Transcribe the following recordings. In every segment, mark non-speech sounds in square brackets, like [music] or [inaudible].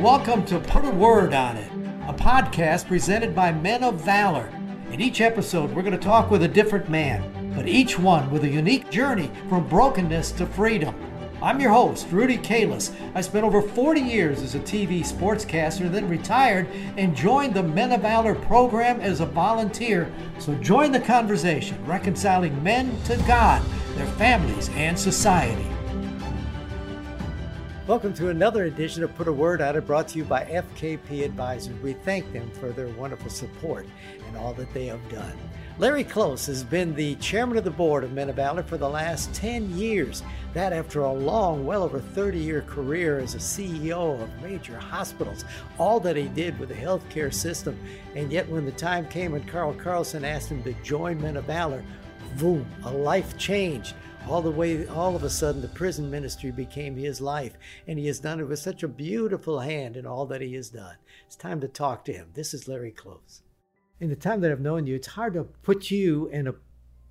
Welcome to Put a Word on It, a podcast presented by Men of Valor. In each episode, we're going to talk with a different man, but each one with a unique journey from brokenness to freedom. I'm your host, Rudy Kalis. I spent over 40 years as a TV sportscaster, then retired and joined the Men of Valor program as a volunteer. So join the conversation, reconciling men to God, their families, and society. Welcome to another edition of Put a Word on It brought to you by FKP Advisors. We thank them for their wonderful support and all that they have done. Larry Close has been the chairman of the board of Men of Valor for the last 10 years. That after a long, well over 30 year career as a CEO of major hospitals, all that he did with the healthcare system. And yet, when the time came when Carl Carlson asked him to join Men of Valor, boom, a life changed all the way all of a sudden the prison ministry became his life and he has done it with such a beautiful hand in all that he has done. It's time to talk to him. This is larry close. In the time that i've known you it's hard to put you and a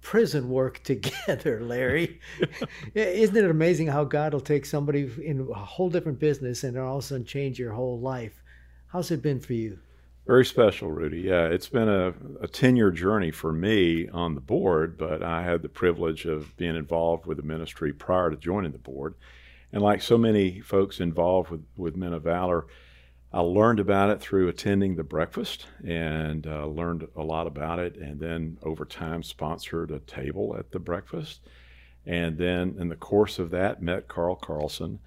prison work [laughs] together larry. [laughs] Isn't it amazing how god will take somebody in a whole different business and all of a sudden change your whole life? How's it been for you very special, Rudy. Yeah, it's been a, a 10 year journey for me on the board, but I had the privilege of being involved with the ministry prior to joining the board. And like so many folks involved with, with Men of Valor, I learned about it through attending the breakfast and uh, learned a lot about it. And then over time, sponsored a table at the breakfast. And then in the course of that, met Carl Carlson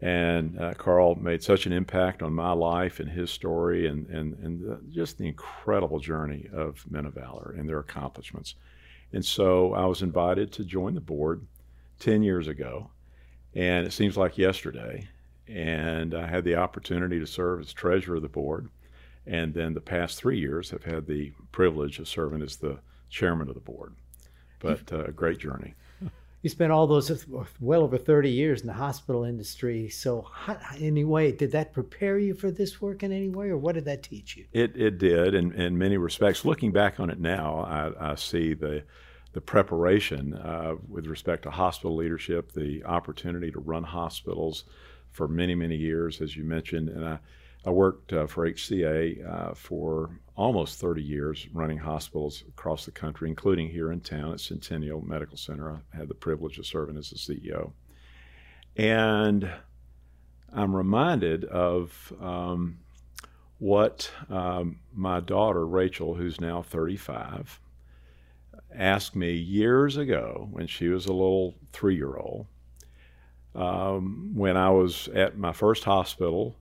and uh, Carl made such an impact on my life and his story and, and, and the, just the incredible journey of Men of Valor and their accomplishments. And so I was invited to join the board 10 years ago, and it seems like yesterday. And I had the opportunity to serve as treasurer of the board. And then the past three years, have had the privilege of serving as the chairman of the board. But uh, a great journey [laughs] you spent all those well over 30 years in the hospital industry. So how, anyway did that prepare you for this work in any way or what did that teach you? It, it did in, in many respects. Looking back on it now i, I see the the preparation uh, with respect to hospital leadership the opportunity to run hospitals for many many years as you mentioned. And i I worked uh, for HCA uh, for almost 30 years, running hospitals across the country, including here in town at Centennial Medical Center. I had the privilege of serving as the CEO. And I'm reminded of um, what um, my daughter, Rachel, who's now 35, asked me years ago when she was a little three year old. Um, when I was at my first hospital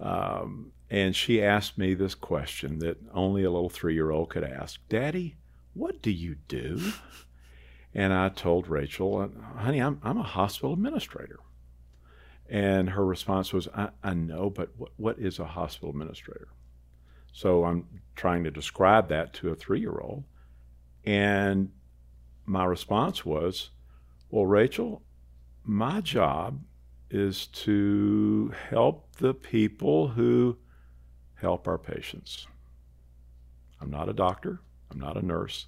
um, and she asked me this question that only a little three year old could ask Daddy, what do you do? And I told Rachel, honey, I'm, I'm a hospital administrator. And her response was, I, I know, but what, what is a hospital administrator? So I'm trying to describe that to a three year old. And my response was, Well, Rachel, my job is to help the people who help our patients. I'm not a doctor, I'm not a nurse,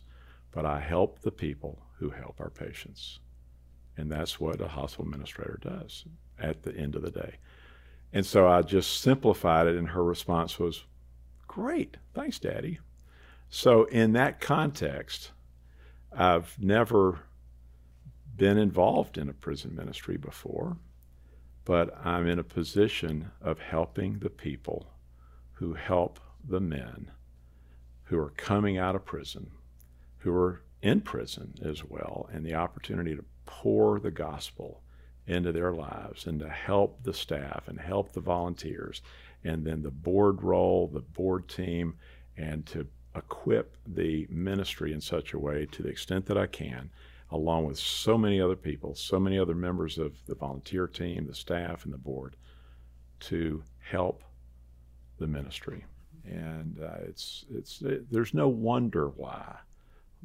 but I help the people who help our patients. And that's what a hospital administrator does at the end of the day. And so I just simplified it, and her response was, Great, thanks, Daddy. So, in that context, I've never been involved in a prison ministry before but I'm in a position of helping the people who help the men who are coming out of prison, who are in prison as well, and the opportunity to pour the gospel into their lives and to help the staff and help the volunteers and then the board role, the board team, and to equip the ministry in such a way to the extent that I can along with so many other people, so many other members of the volunteer team, the staff, and the board to help the ministry. And uh, it's, it's, it, there's no wonder why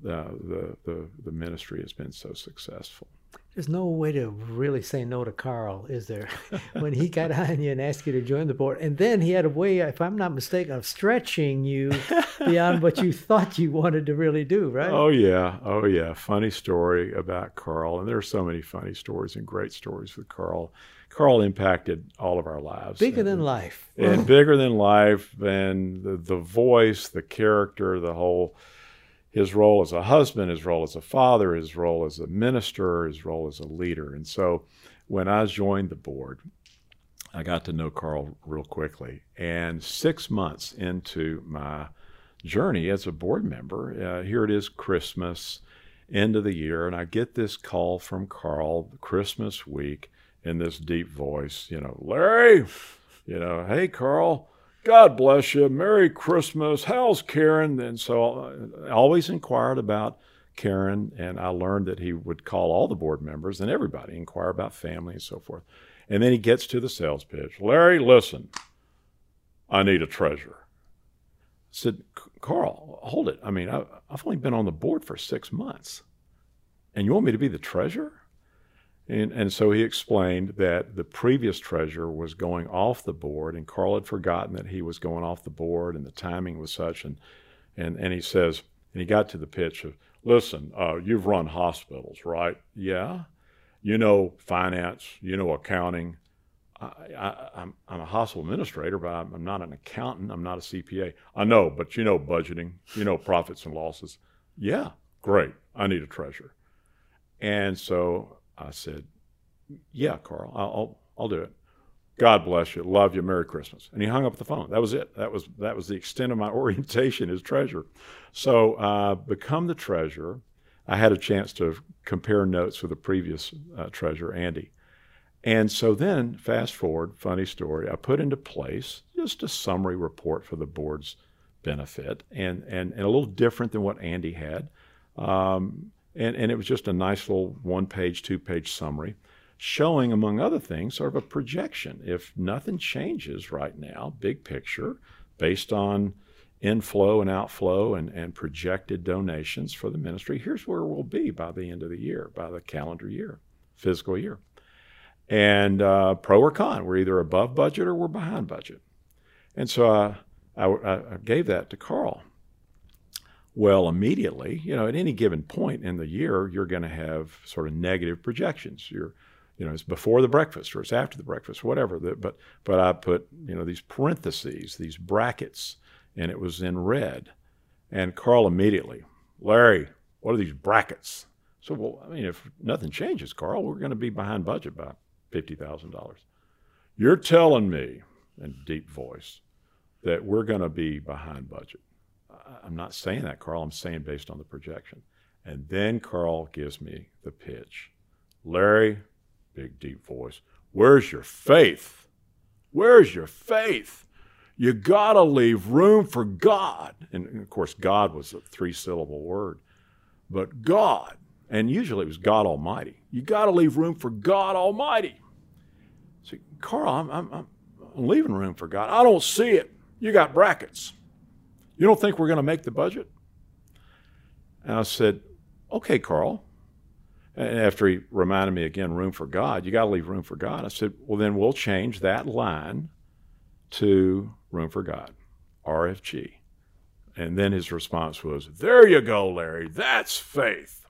the, the, the, the, ministry has been so successful. There's no way to really say no to Carl, is there? [laughs] when he got on you and asked you to join the board, and then he had a way, if I'm not mistaken, of stretching you [laughs] beyond what you thought you wanted to really do, right? Oh yeah, oh yeah. Funny story about Carl, and there are so many funny stories and great stories with Carl. Carl impacted all of our lives. Bigger and, than life. And [laughs] bigger than life, and the, the voice, the character, the whole his role as a husband, his role as a father, his role as a minister, his role as a leader. And so when I joined the board, I got to know Carl real quickly. And six months into my journey as a board member, uh, here it is Christmas, end of the year, and I get this call from Carl Christmas week in this deep voice, you know, Larry, you know, hey, Carl, God bless you. Merry Christmas. How's Karen? And so I always inquired about Karen, and I learned that he would call all the board members and everybody, inquire about family and so forth. And then he gets to the sales pitch. Larry, listen, I need a treasurer. I said, Carl, hold it. I mean, I've only been on the board for six months, and you want me to be the treasurer? And, and so he explained that the previous treasurer was going off the board, and Carl had forgotten that he was going off the board, and the timing was such. And, and, and he says, and he got to the pitch of, listen, uh, you've run hospitals, right? Yeah. You know finance, you know accounting. I, I'm a hospital administrator, but I'm, I'm not an accountant. I'm not a CPA. I know, but you know budgeting, you know profits and losses. Yeah, great. I need a treasurer. And so I said, "Yeah, Carl, I'll I'll do it. God bless you. Love you. Merry Christmas." And he hung up the phone. That was it. That was that was the extent of my [laughs] orientation as treasurer. So uh, become the treasurer. I had a chance to compare notes with the previous uh, treasurer, Andy. And so then, fast forward, funny story, I put into place just a summary report for the board's benefit and, and, and a little different than what Andy had. Um, and, and it was just a nice little one page, two page summary showing, among other things, sort of a projection. If nothing changes right now, big picture, based on inflow and outflow and, and projected donations for the ministry, here's where we'll be by the end of the year, by the calendar year, fiscal year. And uh, pro or con, we're either above budget or we're behind budget. And so uh, I, I gave that to Carl. Well, immediately, you know, at any given point in the year, you're going to have sort of negative projections. You're, you know, it's before the breakfast or it's after the breakfast, whatever. But but I put you know these parentheses, these brackets, and it was in red. And Carl immediately, Larry, what are these brackets? So well, I mean, if nothing changes, Carl, we're going to be behind budget by fifty thousand dollars. You're telling me, in deep voice, that we're going to be behind budget. I'm not saying that, Carl. I'm saying based on the projection. And then Carl gives me the pitch. Larry, big deep voice, where's your faith? Where's your faith? You got to leave room for God. And of course, God was a three syllable word. But God, and usually it was God Almighty. You got to leave room for God Almighty. See, Carl, I'm, I'm, I'm leaving room for God. I don't see it. You got brackets. You don't think we're going to make the budget? And I said, Okay, Carl. And after he reminded me again, room for God, you got to leave room for God. I said, Well, then we'll change that line to room for God, RFG. And then his response was, There you go, Larry. That's faith.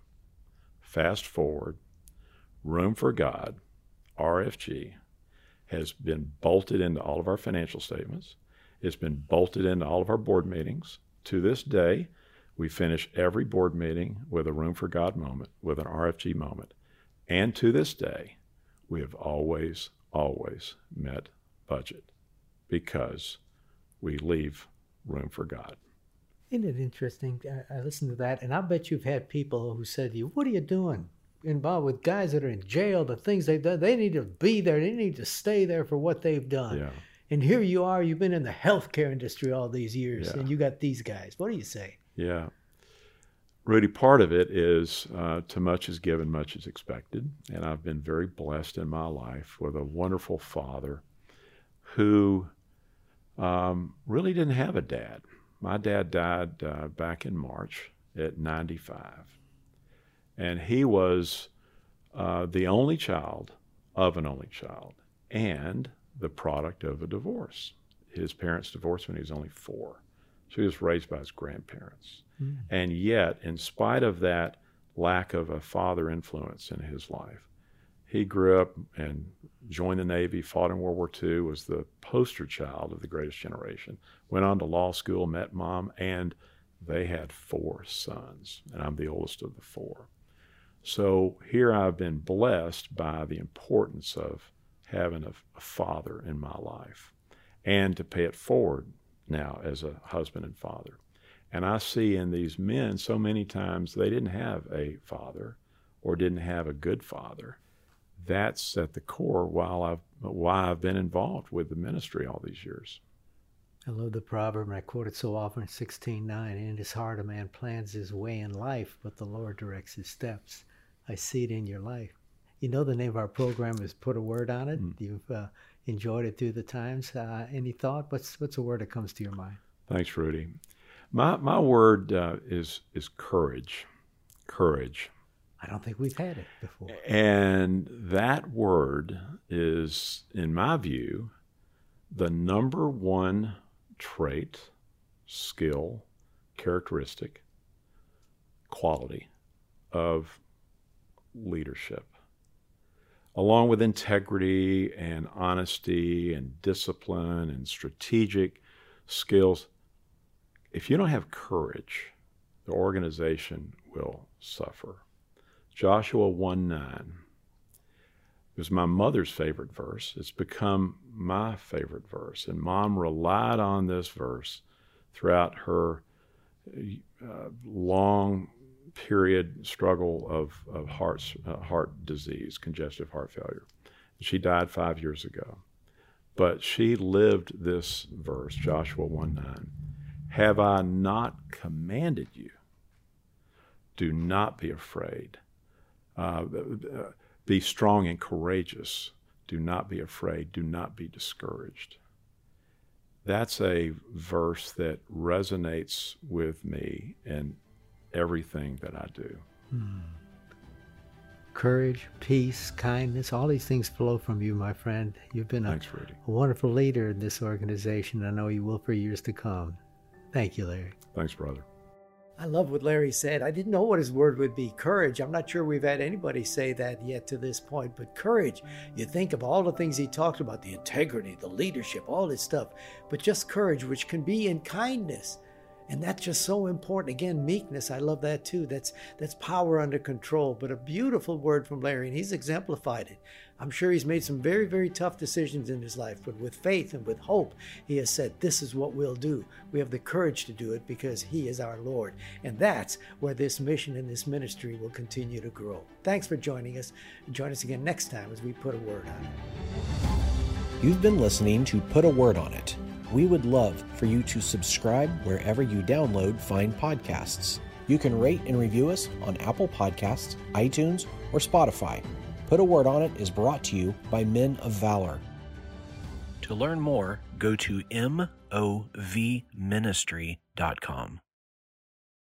Fast forward, room for God, RFG, has been bolted into all of our financial statements. It's been bolted into all of our board meetings. To this day, we finish every board meeting with a Room for God moment, with an RFG moment. And to this day, we have always, always met budget because we leave room for God. Isn't it interesting? I, I listened to that, and I bet you've had people who said to you, What are you doing? Involved with guys that are in jail, the things they've done, they need to be there. They need to stay there for what they've done. Yeah. And here you are, you've been in the healthcare industry all these years, yeah. and you got these guys. What do you say? Yeah. Rudy, part of it is uh, to much is given, much is expected. And I've been very blessed in my life with a wonderful father who um, really didn't have a dad. My dad died uh, back in March at 95. And he was uh, the only child of an only child, and the product of a divorce. His parents divorced when he was only four. So he was raised by his grandparents. Mm. And yet, in spite of that lack of a father influence in his life, he grew up and joined the Navy, fought in World War II, was the poster child of the greatest generation, went on to law school, met mom, and they had four sons. And I'm the oldest of the four. So here I've been blessed by the importance of having a, a father in my life and to pay it forward now as a husband and father. And I see in these men so many times they didn't have a father or didn't have a good father. That's at the core while I've, why I've been involved with the ministry all these years. I love the proverb, and I quote it so often, 16.9, In his heart a man plans his way in life, but the Lord directs his steps. I see it in your life. You know, the name of our program is Put a Word on It. Mm. You've uh, enjoyed it through the times. Uh, any thought? What's what's a word that comes to your mind? Thanks, Rudy. My my word uh, is is courage. Courage. I don't think we've had it before. And that word is, in my view, the number one trait, skill, characteristic, quality of leadership. Along with integrity and honesty and discipline and strategic skills, if you don't have courage, the organization will suffer. Joshua 1 9 was my mother's favorite verse. It's become my favorite verse. And mom relied on this verse throughout her uh, long period struggle of, of heart, uh, heart disease, congestive heart failure. She died five years ago. But she lived this verse, Joshua 1 9. Have I not commanded you? Do not be afraid. Uh, be strong and courageous. Do not be afraid. Do not be discouraged. That's a verse that resonates with me and everything that I do. Hmm. Courage, peace, kindness, all these things flow from you, my friend. You've been a, Thanks, a wonderful leader in this organization. I know you will for years to come. Thank you, Larry. Thanks, brother. I love what Larry said. I didn't know what his word would be courage. I'm not sure we've had anybody say that yet to this point, but courage. You think of all the things he talked about the integrity, the leadership, all this stuff, but just courage, which can be in kindness and that's just so important. Again meekness i love that too. That's that's power under control. But a beautiful word from larry and he's exemplified it. I'm sure he's made some very very tough decisions in his life but with faith and with hope he has said this is what we'll do. We have the courage to do it because he is our lord. And that's where this mission and this ministry will continue to grow. Thanks for joining us. Join us again next time as we put a word on it. You've been listening to put a word on it we would love for you to subscribe wherever you download fine podcasts. You can rate and review us on Apple Podcasts, iTunes, or Spotify. Put a Word on It is brought to you by Men of Valor. To learn more, go to movministry.com.